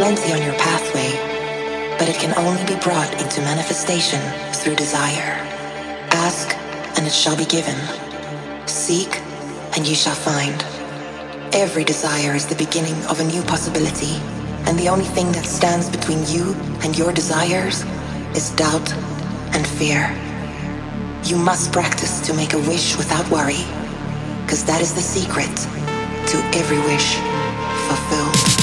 plenty on your pathway, but it can only be brought into manifestation through desire. Ask, and it shall be given. Seek, and you shall find. Every desire is the beginning of a new possibility, and the only thing that stands between you and your desires is doubt and fear. You must practice to make a wish without worry, because that is the secret to every wish fulfilled.